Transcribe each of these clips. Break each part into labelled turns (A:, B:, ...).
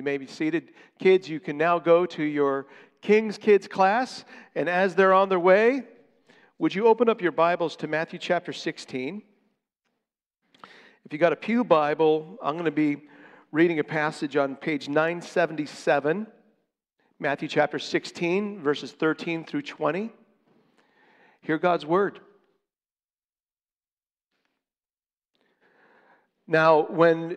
A: You may be seated. Kids, you can now go to your King's Kids class. And as they're on their way, would you open up your Bibles to Matthew chapter 16? If you got a Pew Bible, I'm going to be reading a passage on page 977, Matthew chapter 16, verses 13 through 20. Hear God's word. Now, when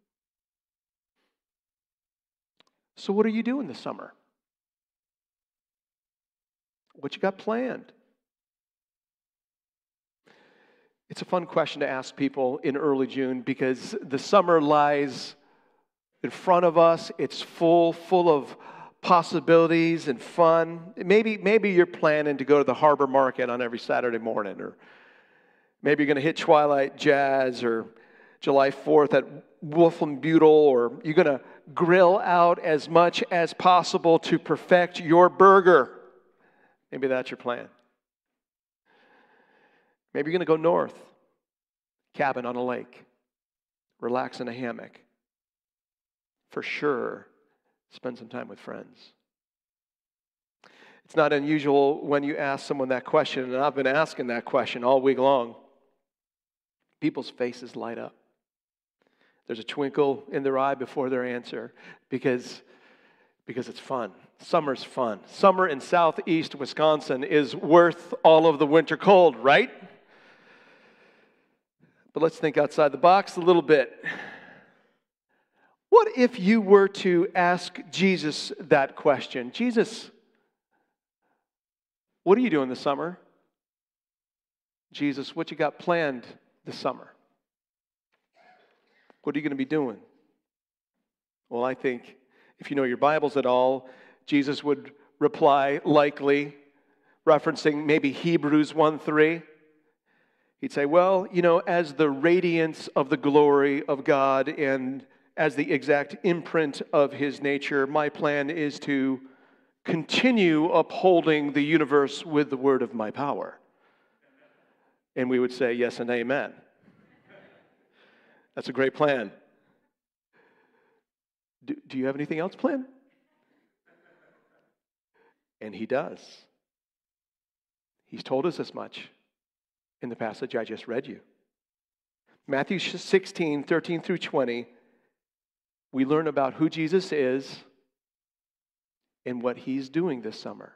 A: So, what are you doing this summer? What you got planned? It's a fun question to ask people in early June because the summer lies in front of us. It's full, full of possibilities and fun. Maybe, maybe you're planning to go to the harbor market on every Saturday morning, or maybe you're going to hit Twilight Jazz or July 4th at Wolfenbüttel, or you're going to grill out as much as possible to perfect your burger. Maybe that's your plan. Maybe you're going to go north, cabin on a lake, relax in a hammock. For sure, spend some time with friends. It's not unusual when you ask someone that question, and I've been asking that question all week long. People's faces light up. There's a twinkle in their eye before their answer because, because it's fun. Summer's fun. Summer in southeast Wisconsin is worth all of the winter cold, right? But let's think outside the box a little bit. What if you were to ask Jesus that question? Jesus, what are you doing this summer? Jesus, what you got planned this summer? What are you going to be doing? Well, I think if you know your Bibles at all, Jesus would reply, likely, referencing maybe Hebrews 1 3. He'd say, Well, you know, as the radiance of the glory of God and as the exact imprint of his nature, my plan is to continue upholding the universe with the word of my power. And we would say, Yes and amen. That's a great plan. Do, do you have anything else planned? And he does. He's told us as much in the passage I just read you. Matthew 16, 13 through 20, we learn about who Jesus is and what he's doing this summer.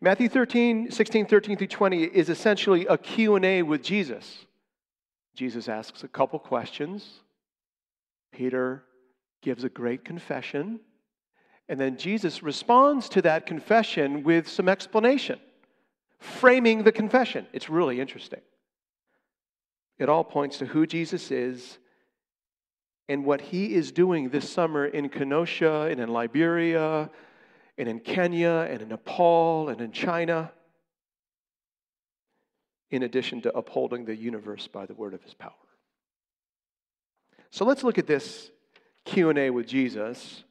A: Matthew 13, 16, 13 through 20 is essentially a Q&A with Jesus. Jesus asks a couple questions. Peter gives a great confession. And then Jesus responds to that confession with some explanation, framing the confession. It's really interesting. It all points to who Jesus is and what he is doing this summer in Kenosha and in Liberia and in Kenya and in Nepal and in China in addition to upholding the universe by the word of his power. So let's look at this Q&A with Jesus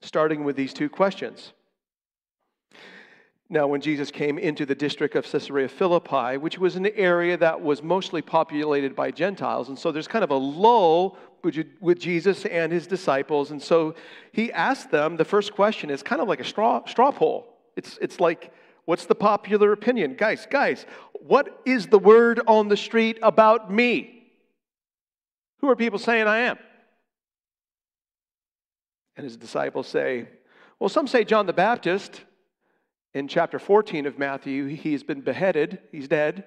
A: starting with these two questions. Now, when Jesus came into the district of Caesarea Philippi, which was an area that was mostly populated by Gentiles, and so there's kind of a lull with Jesus and his disciples, and so he asked them the first question is kind of like a straw, straw poll. It's, it's like, what's the popular opinion? Guys, guys, what is the word on the street about me? Who are people saying I am? And his disciples say, Well, some say John the Baptist in chapter 14 of Matthew, he's been beheaded, he's dead.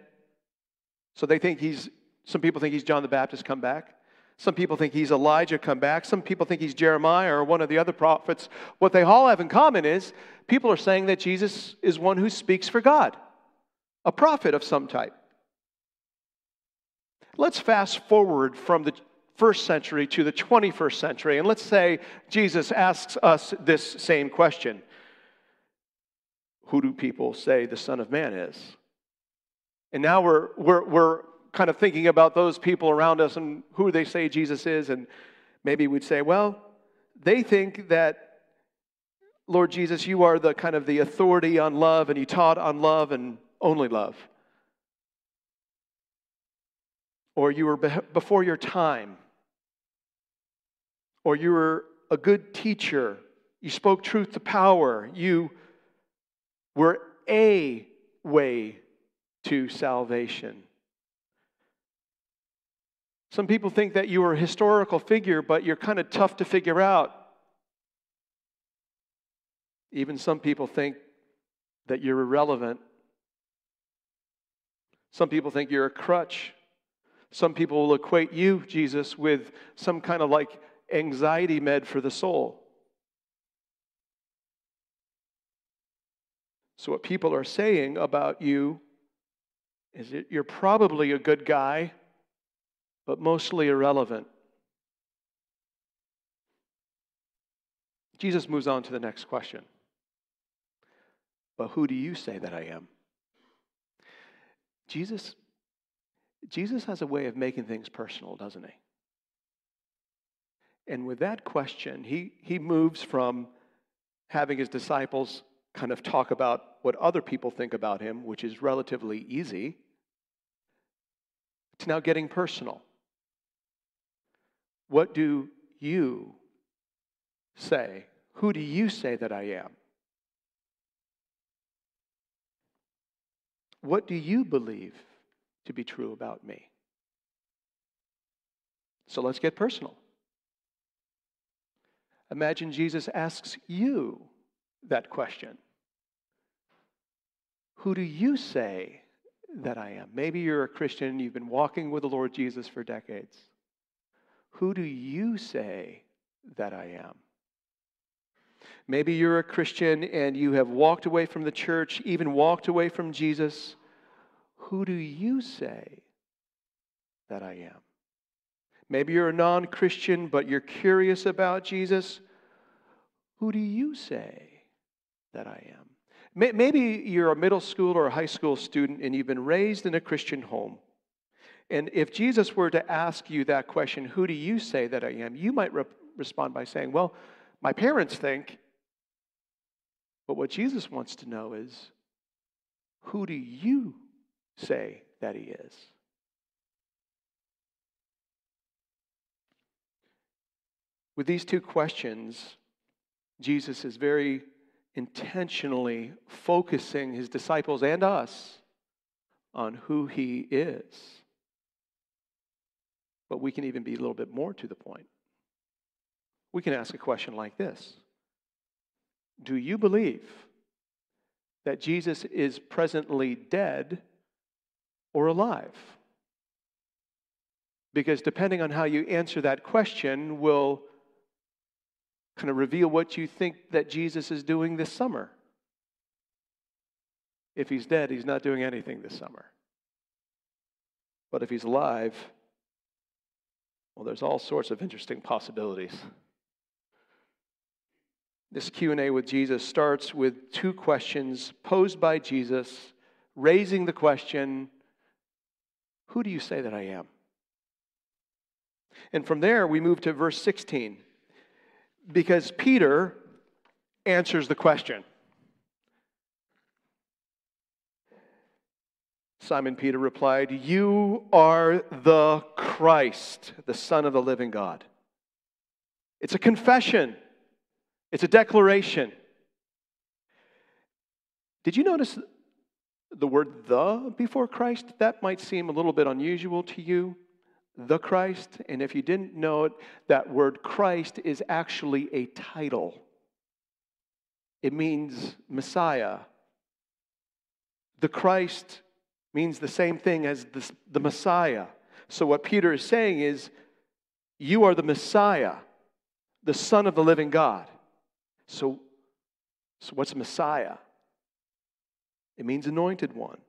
A: So they think he's, some people think he's John the Baptist come back. Some people think he's Elijah come back. Some people think he's Jeremiah or one of the other prophets. What they all have in common is people are saying that Jesus is one who speaks for God, a prophet of some type. Let's fast forward from the first century to the 21st century, and let's say Jesus asks us this same question Who do people say the Son of Man is? And now we're, we're, we're kind of thinking about those people around us and who they say Jesus is, and maybe we'd say, well, they think that Lord Jesus, you are the kind of the authority on love, and you taught on love and only love. Or you were before your time. Or you were a good teacher. You spoke truth to power. You were a way to salvation. Some people think that you are a historical figure, but you're kind of tough to figure out. Even some people think that you're irrelevant. Some people think you're a crutch. Some people will equate you, Jesus, with some kind of like anxiety med for the soul. So, what people are saying about you is that you're probably a good guy, but mostly irrelevant. Jesus moves on to the next question. But who do you say that I am? Jesus Jesus has a way of making things personal, doesn't he? And with that question, he, he moves from having his disciples kind of talk about what other people think about him, which is relatively easy, to now getting personal. What do you say? Who do you say that I am? What do you believe to be true about me? So let's get personal. Imagine Jesus asks you that question Who do you say that I am? Maybe you're a Christian, you've been walking with the Lord Jesus for decades. Who do you say that I am? Maybe you're a Christian and you have walked away from the church, even walked away from Jesus. Who do you say that I am? Maybe you're a non Christian, but you're curious about Jesus. Who do you say that I am? Maybe you're a middle school or a high school student and you've been raised in a Christian home. And if Jesus were to ask you that question, who do you say that I am? You might re- respond by saying, well, my parents think. But what Jesus wants to know is, who do you say that he is? With these two questions, Jesus is very intentionally focusing his disciples and us on who he is. But we can even be a little bit more to the point. We can ask a question like this Do you believe that Jesus is presently dead or alive? Because depending on how you answer that question, will kind of reveal what you think that Jesus is doing this summer. If he's dead, he's not doing anything this summer. But if he's alive, well, there's all sorts of interesting possibilities. This Q&A with Jesus starts with two questions posed by Jesus, raising the question, who do you say that I am? And from there, we move to verse 16 because Peter answers the question. Simon Peter replied, You are the Christ, the Son of the living God. It's a confession, it's a declaration. Did you notice the word the before Christ? That might seem a little bit unusual to you the Christ. And if you didn't know it, that word Christ is actually a title. it means Messiah. The Christ means the same thing as the, the Messiah. So, what Peter is saying is, You are the Messiah, the Son of the living God. So, so what's Messiah? It means anointed one.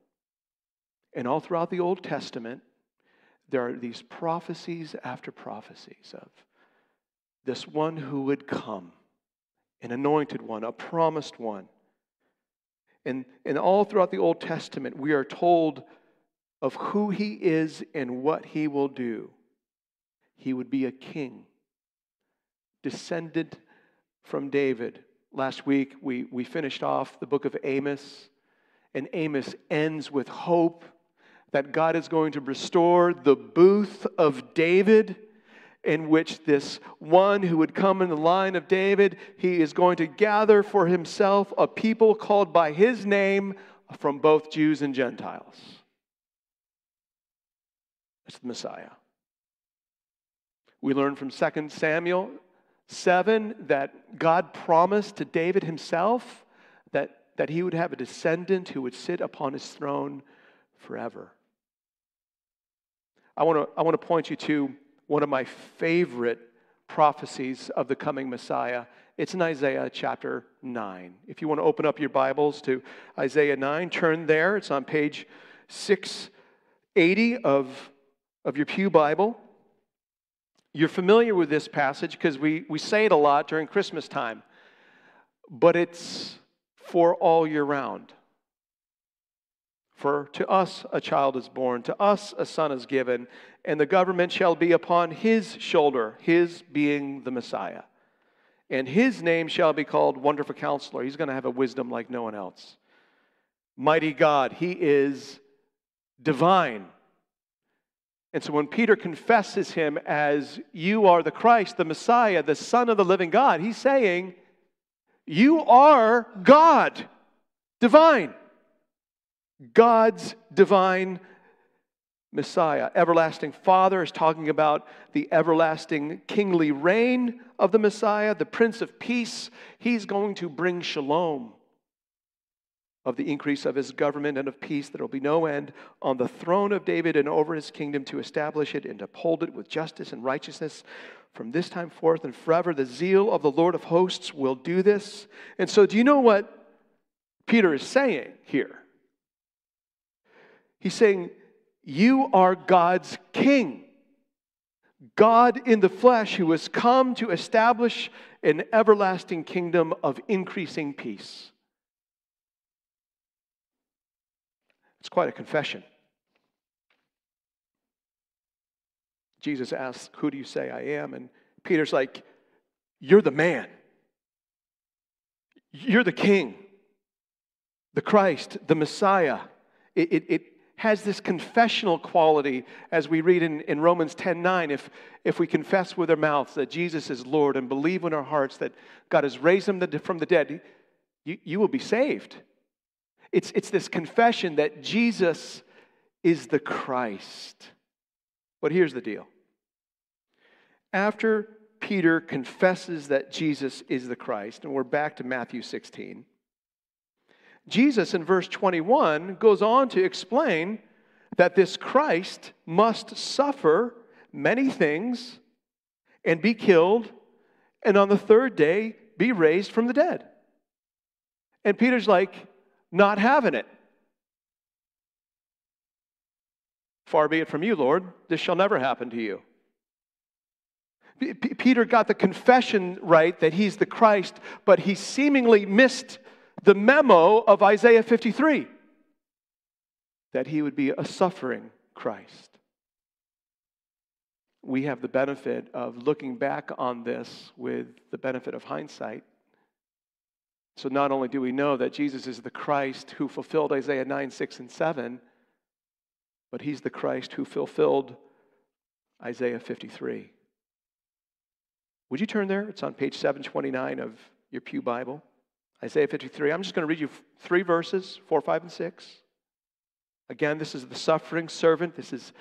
A: And all throughout the Old Testament, there are these prophecies after prophecies of this one who would come, an anointed one, a promised one. And, and all throughout the Old Testament, we are told of who he is and what he will do. He would be a king, descended from David. Last week, we, we finished off the book of Amos, and Amos ends with hope that God is going to restore the booth of David in which this one who would come in the line of David, he is going to gather for himself a people called by his name from both Jews and Gentiles. It's the Messiah. We learn from 2 Samuel 7 that God promised to David himself that, that he would have a descendant who would sit upon his throne forever. I want to I want to point you to one of my favorite prophecies of the coming Messiah. It's in Isaiah chapter 9. If you want to open up your Bibles to Isaiah 9, turn there. It's on page 680 of, of your Pew Bible. You're familiar with this passage because we, we say it a lot during Christmas time, but it's for all year round. For to us a child is born, to us a son is given, and the government shall be upon his shoulder, his being the Messiah. And his name shall be called Wonderful Counselor. He's going to have a wisdom like no one else. Mighty God, he is divine. And so when Peter confesses him as you are the Christ, the Messiah, the Son of the living God, he's saying, You are God, divine. God's divine Messiah. Everlasting Father is talking about the everlasting kingly reign of the Messiah, the Prince of Peace. He's going to bring shalom of the increase of his government and of peace. There will be no end on the throne of David and over his kingdom to establish it and uphold it with justice and righteousness from this time forth and forever. The zeal of the Lord of hosts will do this. And so, do you know what Peter is saying here? He's saying, You are God's king. God in the flesh who has come to establish an everlasting kingdom of increasing peace. It's quite a confession. Jesus asks, Who do you say I am? And Peter's like, You're the man. You're the king, the Christ, the Messiah. It, it, it, has this confessional quality as we read in, in Romans 10 9. If, if we confess with our mouths that Jesus is Lord and believe in our hearts that God has raised him from the dead, you, you will be saved. It's, it's this confession that Jesus is the Christ. But here's the deal after Peter confesses that Jesus is the Christ, and we're back to Matthew 16. Jesus in verse 21 goes on to explain that this Christ must suffer many things and be killed, and on the third day be raised from the dead. And Peter's like, not having it. Far be it from you, Lord, this shall never happen to you. P- Peter got the confession right that he's the Christ, but he seemingly missed the memo of Isaiah 53 that he would be a suffering Christ. We have the benefit of looking back on this with the benefit of hindsight. So not only do we know that Jesus is the Christ who fulfilled Isaiah 9, 6, and 7, but he's the Christ who fulfilled Isaiah 53. Would you turn there? It's on page 729 of your Pew Bible. Isaiah 53. I'm just going to read you three verses, 4, 5, and 6. Again, this is the suffering servant. This is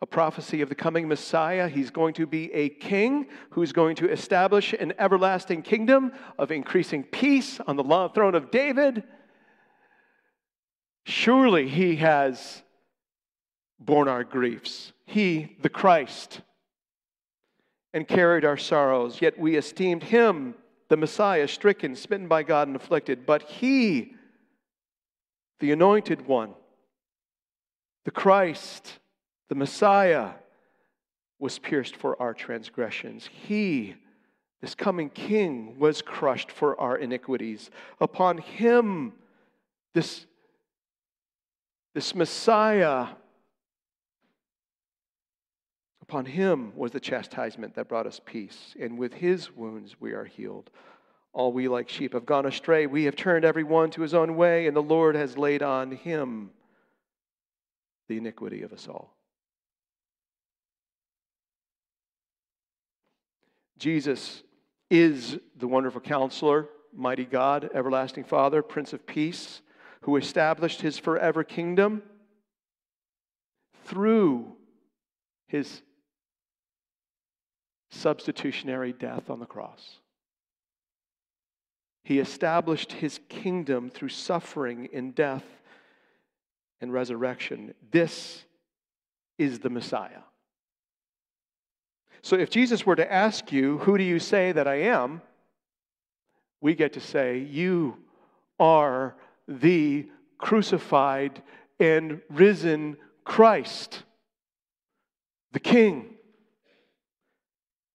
A: a prophecy of the coming Messiah. He's going to be a king who's going to establish an everlasting kingdom of increasing peace on the throne of David. Surely he has borne our griefs. He, the Christ, and carried our sorrows. Yet we esteemed him, the Messiah, stricken, smitten by God, and afflicted. But he, the anointed one, the Christ, the Messiah, was pierced for our transgressions. He, this coming king, was crushed for our iniquities. Upon him, this, this Messiah, Upon him was the chastisement that brought us peace, and with his wounds we are healed. All we like sheep have gone astray. We have turned every one to his own way, and the Lord has laid on him the iniquity of us all. Jesus is the wonderful counselor, mighty God, everlasting Father, Prince of Peace, who established his forever kingdom through his substitutionary death on the cross. He established his kingdom through suffering in death and resurrection. This is the Messiah. So if Jesus were to ask you, Who do you say that I am? we get to say, You are the crucified and risen Christ, the King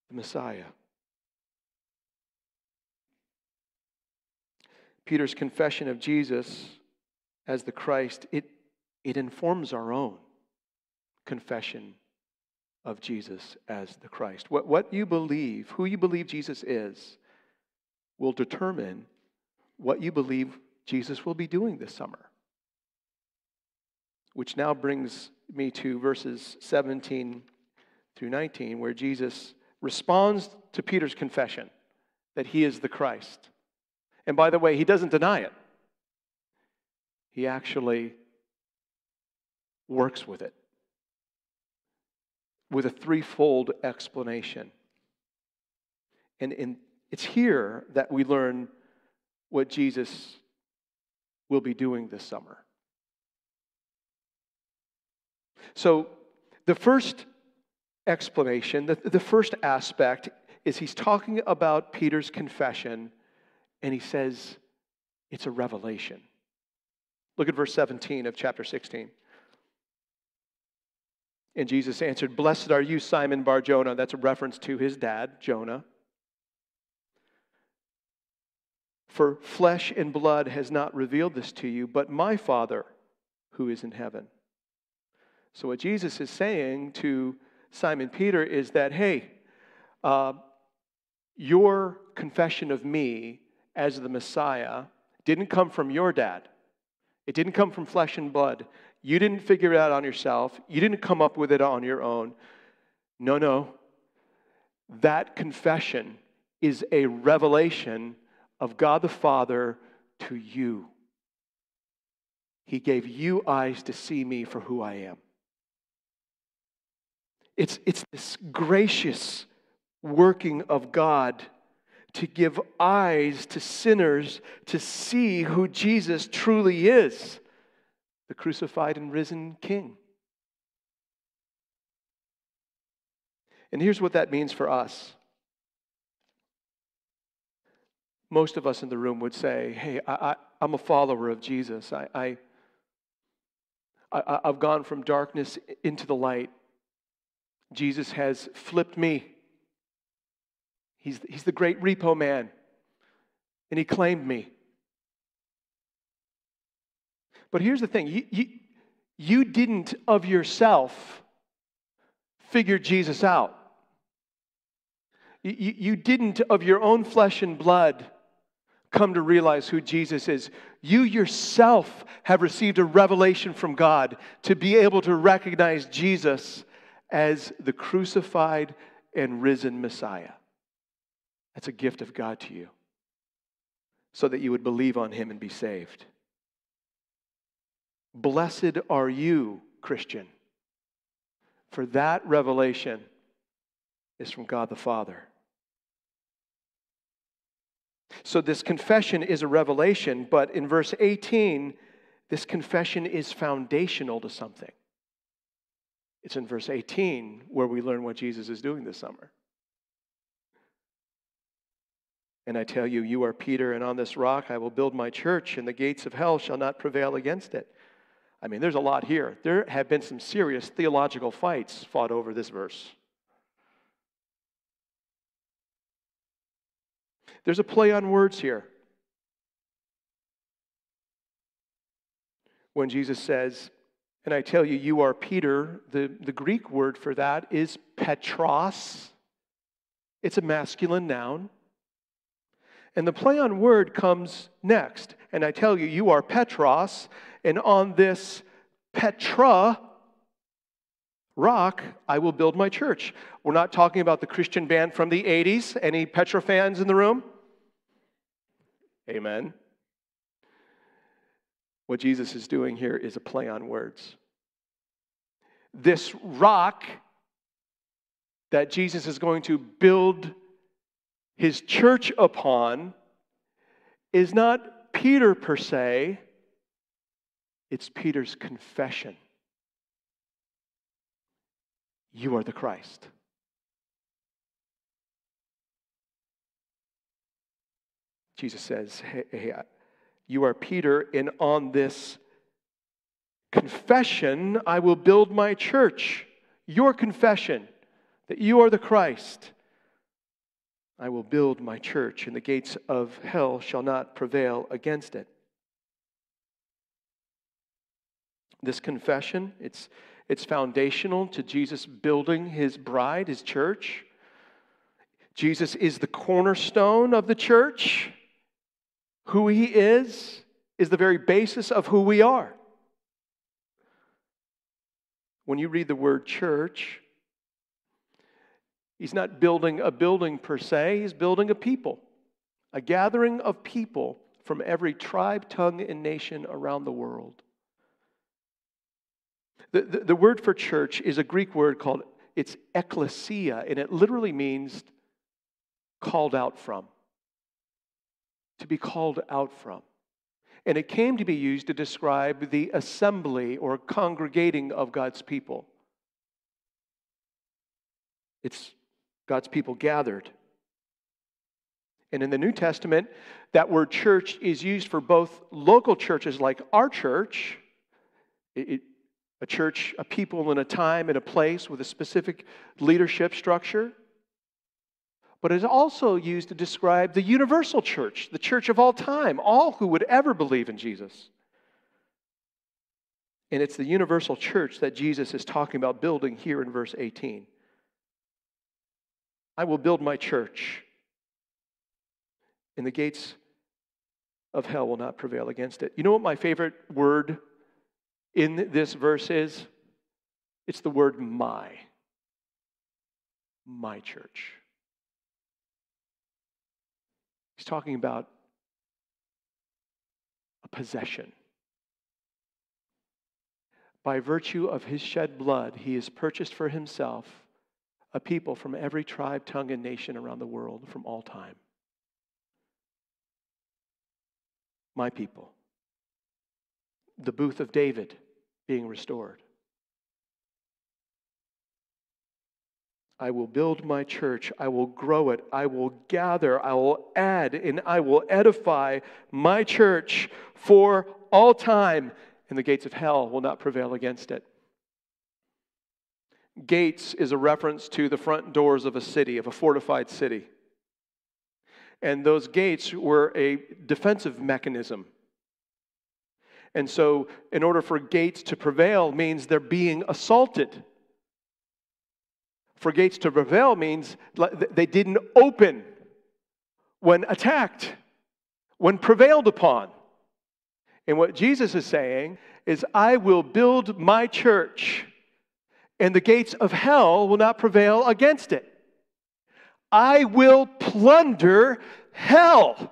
A: the Messiah. Peter's confession of Jesus as the Christ, it, it informs our own confession of Jesus as the Christ. What, what you believe, who you believe Jesus is, will determine what you believe Jesus will be doing this summer. Which now brings me to verses 17 through 19, where Jesus responds to Peter's confession that he is the Christ. And by the way, he doesn't deny it, he actually works with it with a threefold explanation. And in, it's here that we learn what Jesus will be doing this summer. So, the first explanation. The, the first aspect is he's talking about Peter's confession, and he says it's a revelation. Look at verse 17 of chapter 16. And Jesus answered, Blessed are you, Simon Bar Jonah. That's a reference to his dad, Jonah. For flesh and blood has not revealed this to you, but my Father who is in heaven. So, what Jesus is saying to Simon Peter is that, hey, uh, your confession of me as the Messiah didn't come from your dad. It didn't come from flesh and blood. You didn't figure it out on yourself. You didn't come up with it on your own. No, no. That confession is a revelation of God the Father to you. He gave you eyes to see me for who I am. It's, it's this gracious working of God to give eyes to sinners to see who Jesus truly is the crucified and risen King. And here's what that means for us. Most of us in the room would say, Hey, I, am a follower of Jesus. I, I, I, I've gone from darkness into the light. Jesus has flipped me. He's, he's the great repo man, and he claimed me. But here's the thing you, you, you didn't of yourself figure Jesus out. You, you didn't of your own flesh and blood come to realize who Jesus is. You yourself have received a revelation from God to be able to recognize Jesus as the crucified and risen Messiah. That's a gift of God to you so that you would believe on him and be saved. Blessed are you, Christian, For that revelation is from God the Father. So, this confession is a revelation, but in verse 18, this confession is foundational to something. It's in verse 18 where we learn what Jesus is doing this summer. And I tell you, you are Peter, and on this rock I will build my church, and the gates of hell shall not prevail against it. I mean, there's a lot here. There have been some serious theological fights fought over this verse. There's a play on words here. When Jesus says, and I tell you, you are Peter, the, the Greek word for that is Petros. It's a masculine noun. And the play on word comes next. And I tell you, you are Petros, and on this Petra rock, I will build my church. We're not talking about the Christian band from the 80s. Any Petra fans in the room? Amen. What Jesus is doing here is a play on words. This rock that Jesus is going to build his church upon is not Peter per se, it's Peter's confession. You are the Christ. Jesus says, hey, hey, You are Peter, and on this confession I will build my church. Your confession that you are the Christ. I will build my church, and the gates of hell shall not prevail against it. This confession, it's, it's foundational to Jesus building his bride, his church. Jesus is the cornerstone of the church. Who he is is the very basis of who we are. When you read the word church, he's not building a building per se, he's building a people, a gathering of people from every tribe, tongue, and nation around the world. The, the, the, word for church is a Greek word called, it's ecclesia, and it literally means called out from to be called out from. And it came to be used to describe the assembly or congregating of God's people. It's God's people gathered. And in the New Testament, that word church is used for both local churches like our church, it, a church, a people in a time and a place with a specific leadership structure, but it is also used to describe the universal church, the church of all time, all who would ever believe in Jesus. And it's the universal church that Jesus is talking about building here in verse 18. I will build my church, and the gates of hell will not prevail against it. You know what my favorite word in this verse is? It's the word my. My church. He's talking about a possession. By virtue of his shed blood, he has purchased for himself a people from every tribe, tongue, and nation around the world from all time. My people. The booth of David being restored. I will build my church. I will grow it. I will gather. I will add and I will edify my church for all time, and the gates of hell will not prevail against it. Gates is a reference to the front doors of a city, of a fortified city. And those gates were a defensive mechanism. And so, in order for gates to prevail, means they're being assaulted. For gates to prevail means they didn't open when attacked, when prevailed upon. And what Jesus is saying is, I will build my church, and the gates of hell will not prevail against it. I will plunder hell,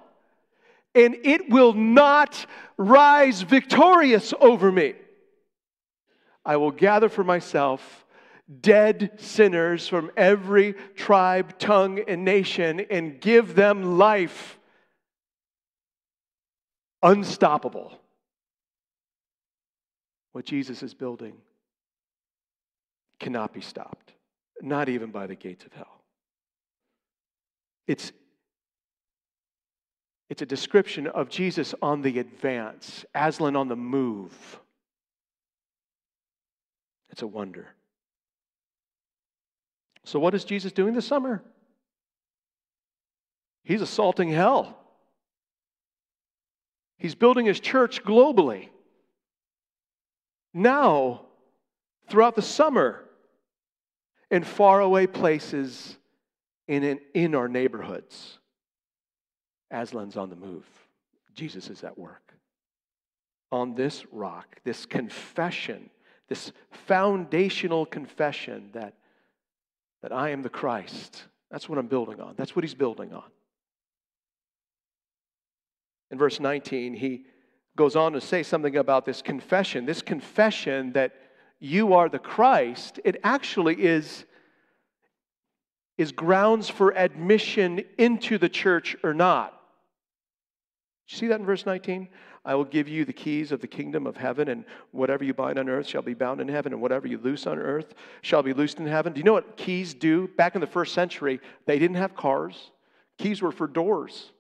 A: and it will not rise victorious over me. I will gather for myself dead sinners from every tribe, tongue, and nation and give them life. Unstoppable. What Jesus is building cannot be stopped, not even by the gates of hell. It's, it's a description of Jesus on the advance, Aslan on the move. It's a wonder. So, what is Jesus doing this summer? He's assaulting hell. He's building his church globally. Now, throughout the summer, in faraway places in, in, in our neighborhoods. Aslan's on the move. Jesus is at work. On this rock, this confession, this foundational confession that, that I am the Christ, that's what I'm building on. That's what he's building on. In verse 19, he goes on to say something about this confession. This confession that you are the Christ, it actually is, is grounds for admission into the church or not. You see that in verse 19? I will give you the keys of the kingdom of heaven, and whatever you bind on earth shall be bound in heaven, and whatever you loose on earth shall be loosed in heaven. Do you know what keys do? Back in the first century, they didn't have cars, keys were for doors.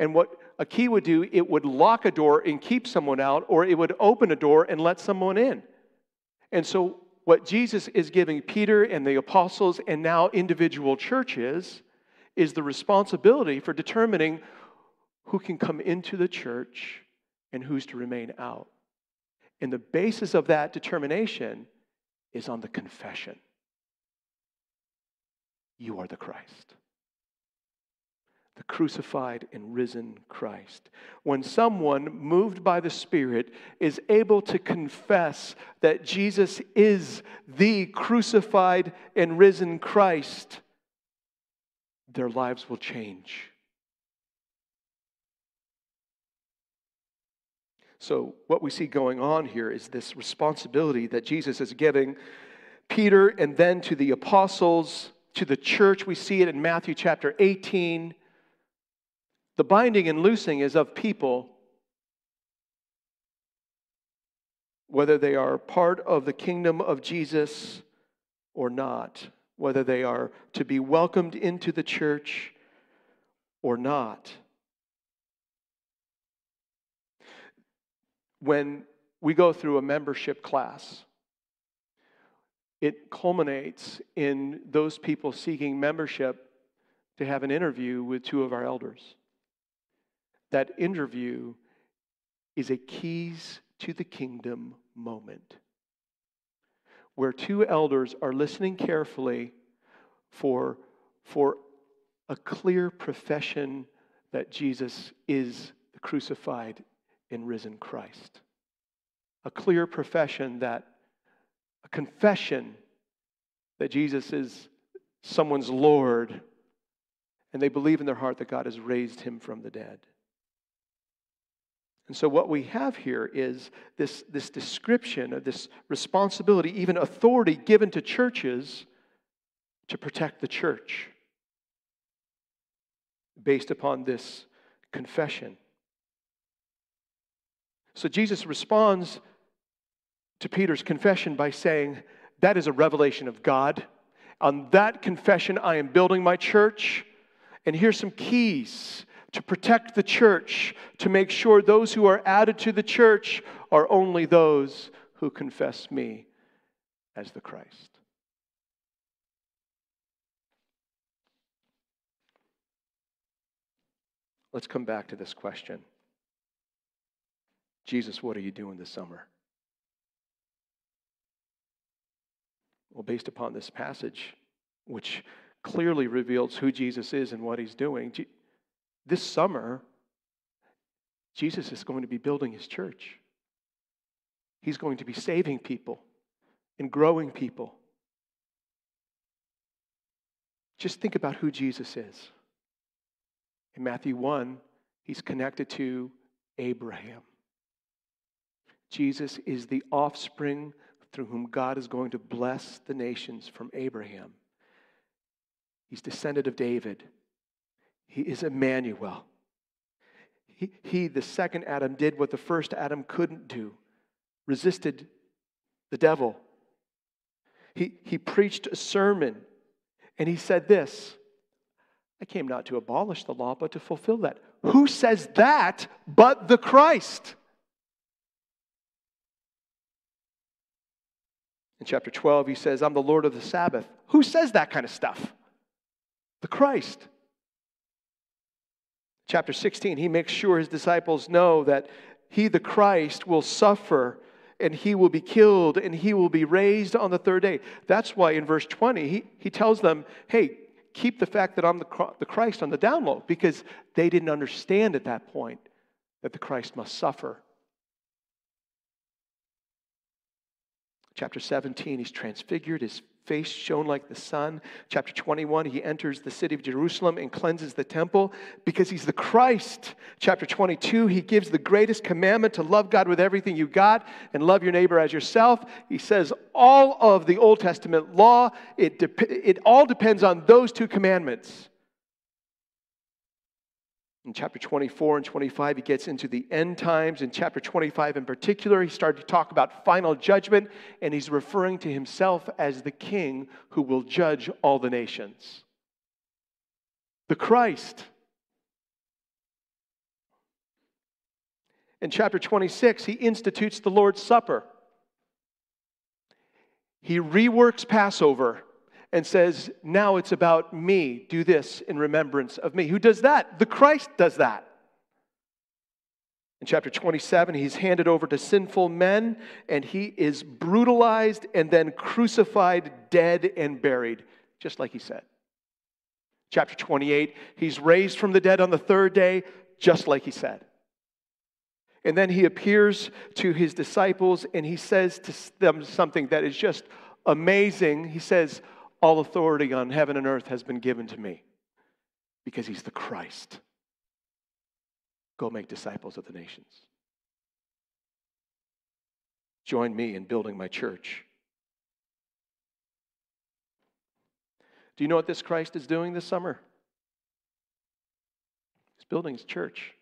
A: And what a key would do, it would lock a door and keep someone out, or it would open a door and let someone in. And so, what Jesus is giving Peter and the apostles and now individual churches is the responsibility for determining who can come into the church and who's to remain out. And the basis of that determination is on the confession you are the Christ the crucified and risen Christ. When someone moved by the Spirit is able to confess that Jesus is the crucified and risen Christ, their lives will change. So, what we see going on here is this responsibility that Jesus is giving Peter and then to the apostles, to the church. We see it in Matthew chapter 18 the binding and loosing is of people, whether they are part of the kingdom of Jesus or not, whether they are to be welcomed into the church or not. When we go through a membership class, it culminates in those people seeking membership to have an interview with two of our elders. That interview is a keys to the kingdom moment where two elders are listening carefully for, for a clear profession that Jesus is the crucified and risen Christ. A clear profession that, a confession that Jesus is someone's Lord, and they believe in their heart that God has raised him from the dead. And so, what we have here is this, this description of this responsibility, even authority given to churches to protect the church based upon this confession. So, Jesus responds to Peter's confession by saying, That is a revelation of God. On that confession, I am building my church. And here's some keys to protect the church, to make sure those who are added to the church are only those who confess me as the Christ. Let's come back to this question Jesus, what are you doing this summer? Well, based upon this passage, which clearly reveals who Jesus is and what he's doing, this summer, Jesus is going to be building his church. He's going to be saving people and growing people. Just think about who Jesus is. In Matthew 1, he's connected to Abraham. Jesus is the offspring through whom God is going to bless the nations from Abraham. He's descended of David. He is Emmanuel. He, he, the second Adam, did what the first Adam couldn't do resisted the devil. He, he preached a sermon and he said this I came not to abolish the law, but to fulfill that. Who says that but the Christ? In chapter 12, he says, I'm the Lord of the Sabbath. Who says that kind of stuff? The Christ. Chapter 16, he makes sure his disciples know that he, the Christ, will suffer and he will be killed and he will be raised on the third day. That's why in verse 20, he, he tells them, hey, keep the fact that I'm the, the Christ on the down low because they didn't understand at that point that the Christ must suffer. Chapter 17, he's transfigured, his face shone like the sun. Chapter 21, he enters the city of Jerusalem and cleanses the temple because he's the Christ. Chapter 22, he gives the greatest commandment to love God with everything you got and love your neighbor as yourself. He says all of the Old Testament law, it, de- it all depends on those two commandments. In chapter 24 and 25, he gets into the end times. In chapter 25, in particular, he started to talk about final judgment, and he's referring to himself as the king who will judge all the nations. The Christ. In chapter 26, he institutes the Lord's Supper. He reworks Passover and says, Now it's about me. Do this in remembrance of me. Who does that? The Christ does that. In chapter 27, he's handed over to sinful men and he is brutalized and then crucified, dead, and buried, just like he said. Chapter 28, he's raised from the dead on the third day, just like he said. And then he appears to his disciples and he says to them something that is just amazing. He says, all authority on heaven and earth has been given to me because he's the Christ. Go make disciples of the nations. Join me in building my church. Do you know what this Christ is doing this summer? He's building his church.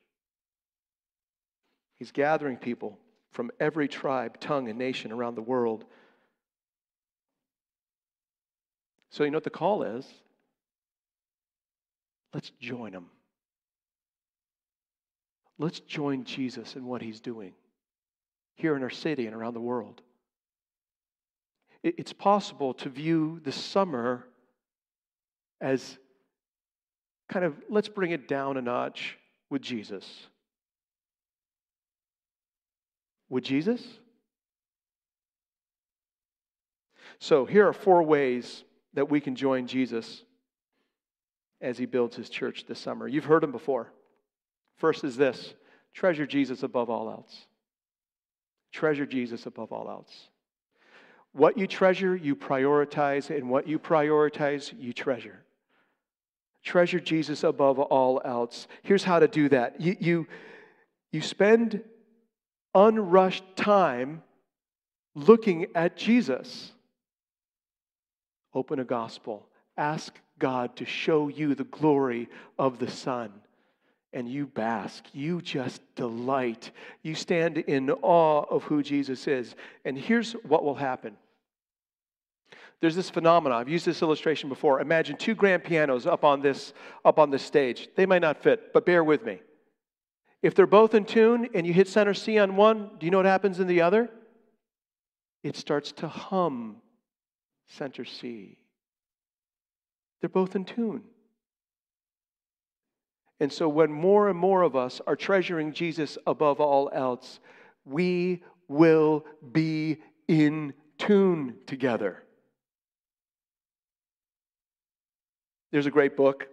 A: He's gathering people from every tribe, tongue, and nation around the world So, you know what the call is? Let's join him. Let's join Jesus in what he's doing here in our city and around the world. It's possible to view the summer as kind of let's bring it down a notch with Jesus. With Jesus? So, here are four ways that we can join Jesus as he builds his church this summer. You've heard him before. First is this treasure Jesus above all else. Treasure Jesus above all else. What you treasure, you prioritize, and what you prioritize, you treasure. Treasure Jesus above all else. Here's how to do that you, you, you spend unrushed time looking at Jesus. Open a gospel. Ask God to show you the glory of the Son. And you bask. You just delight. You stand in awe of who Jesus is. And here's what will happen there's this phenomenon. I've used this illustration before. Imagine two grand pianos up on this up on this stage. They might not fit, but bear with me. If they're both in tune and you hit center C on one, do you know what happens in the other? It starts to hum center C. They're both in tune. And so, when more and more of us are treasuring Jesus above all else, we will be in tune together. There's a great book.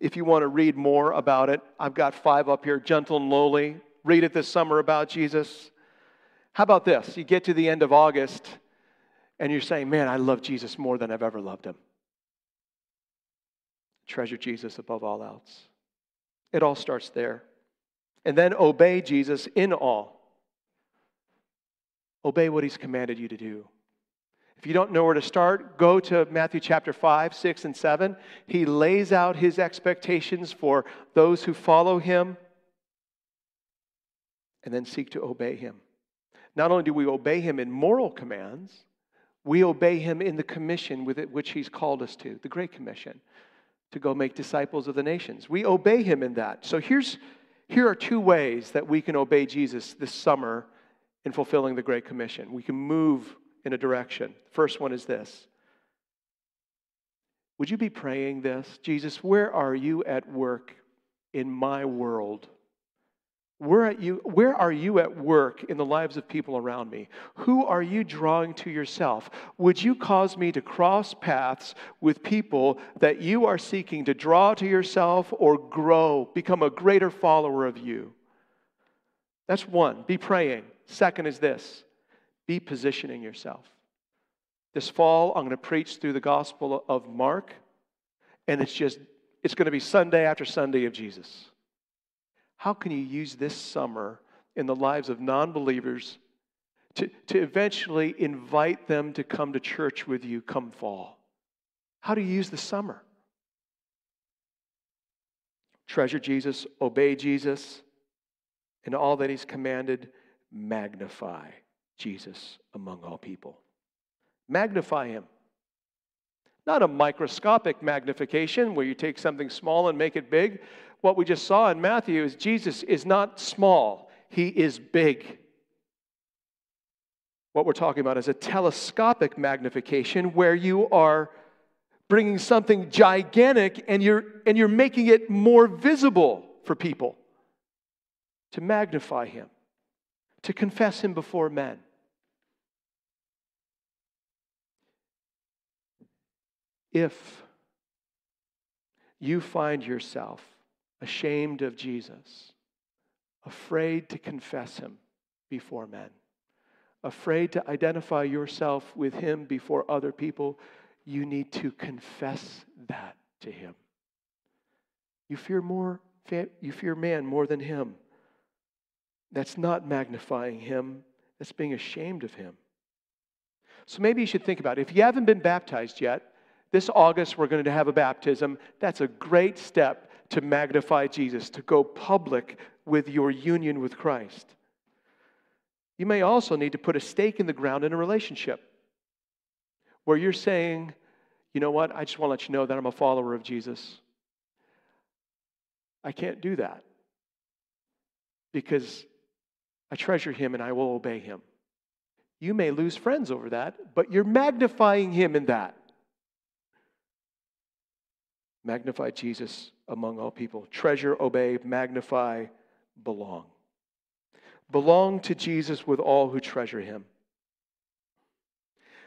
A: If you want to read more about it, I've got five up here Gentle and Lowly. Read it this summer about Jesus. How about this? You get to the end of August and you're saying, Man, I love Jesus more than I've ever loved him. Treasure Jesus above all else. It all starts there. And then obey Jesus in all. Obey what he's commanded you to do. If you don't know where to start, go to Matthew chapter 5, 6, and 7. He lays out his expectations for those who follow him and then seek to obey him. Not only do we obey him in moral commands, we obey him in the commission with which he's called us to, the Great Commission, to go make disciples of the nations. We obey him in that. So here's, here are two ways that we can obey Jesus this summer in fulfilling the Great Commission. We can move in a direction. First one is this Would you be praying this? Jesus, where are you at work in my world? Where are, you, where are you at work in the lives of people around me? Who are you drawing to yourself? Would you cause me to cross paths with people that you are seeking to draw to yourself or grow, become a greater follower of you? That's one. Be praying. Second is this be positioning yourself. This fall, I'm going to preach through the Gospel of Mark, and it's just, it's going to be Sunday after Sunday of Jesus. How can you use this summer in the lives of non believers to, to eventually invite them to come to church with you come fall? How do you use the summer? Treasure Jesus, obey Jesus, and all that He's commanded, magnify Jesus among all people. Magnify Him. Not a microscopic magnification where you take something small and make it big, what we just saw in Matthew is Jesus is not small, he is big. What we're talking about is a telescopic magnification where you are bringing something gigantic and you're, and you're making it more visible for people to magnify him, to confess him before men. If you find yourself ashamed of Jesus, afraid to confess him before men, afraid to identify yourself with him before other people, you need to confess that to him. You fear more you fear man more than him. That's not magnifying him, that's being ashamed of him. So maybe you should think about it. If you haven't been baptized yet, this August we're going to have a baptism. That's a great step to magnify Jesus, to go public with your union with Christ. You may also need to put a stake in the ground in a relationship where you're saying, you know what, I just want to let you know that I'm a follower of Jesus. I can't do that because I treasure him and I will obey him. You may lose friends over that, but you're magnifying him in that. Magnify Jesus among all people. Treasure, obey, magnify, belong. Belong to Jesus with all who treasure him.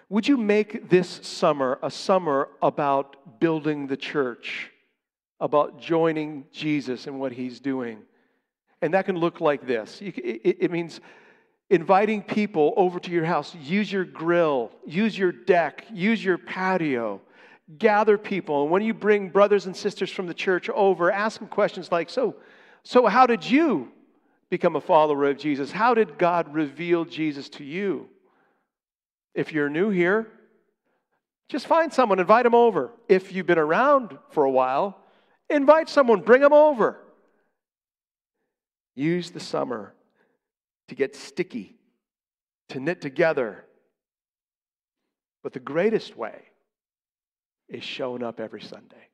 A: Would you make this summer a summer about building the church, about joining Jesus in what he's doing? And that can look like this it means inviting people over to your house. Use your grill, use your deck, use your patio gather people. And when you bring brothers and sisters from the church over, ask them questions like, So, so how did you become a follower of Jesus? How did God reveal Jesus to you? If you're new here, just find someone, invite them over. If you've been around for a while, invite someone, bring them over. Use the summer to get sticky, to knit together. But the greatest way is showing up every Sunday,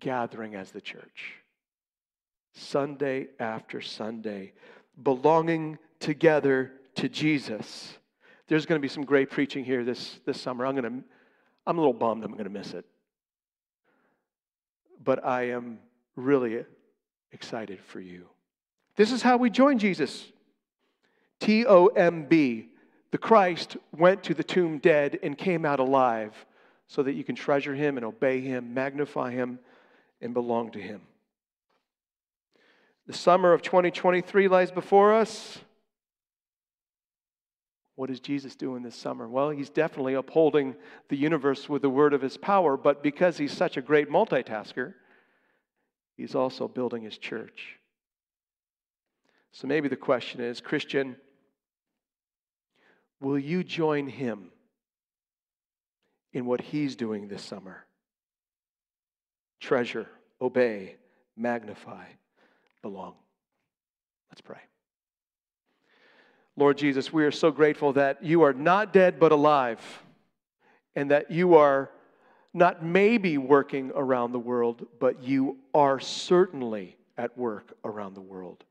A: gathering as the church, Sunday after Sunday, belonging together to Jesus. There's going to be some great preaching here this, this summer. I'm, going to, I'm a little bummed I'm going to miss it. But I am really excited for you. This is how we join Jesus. T O M B. The Christ went to the tomb dead and came out alive so that you can treasure him and obey him, magnify him, and belong to him. The summer of 2023 lies before us. What is Jesus doing this summer? Well, he's definitely upholding the universe with the word of his power, but because he's such a great multitasker, he's also building his church. So maybe the question is Christian, will you join him in what he's doing this summer? Treasure, obey, magnify, belong. Let's pray. Lord Jesus, we are so grateful that you are not dead but alive, and that you are not maybe working around the world, but you are certainly at work around the world.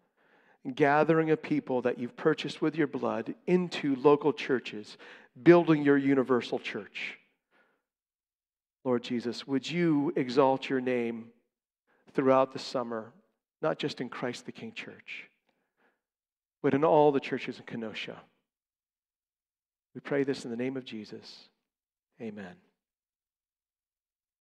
A: Gathering a people that you've purchased with your blood into local churches, building your universal church. Lord Jesus, would you exalt your name throughout the summer, not just in Christ the King Church, but in all the churches in Kenosha? We pray this in the name of Jesus. Amen.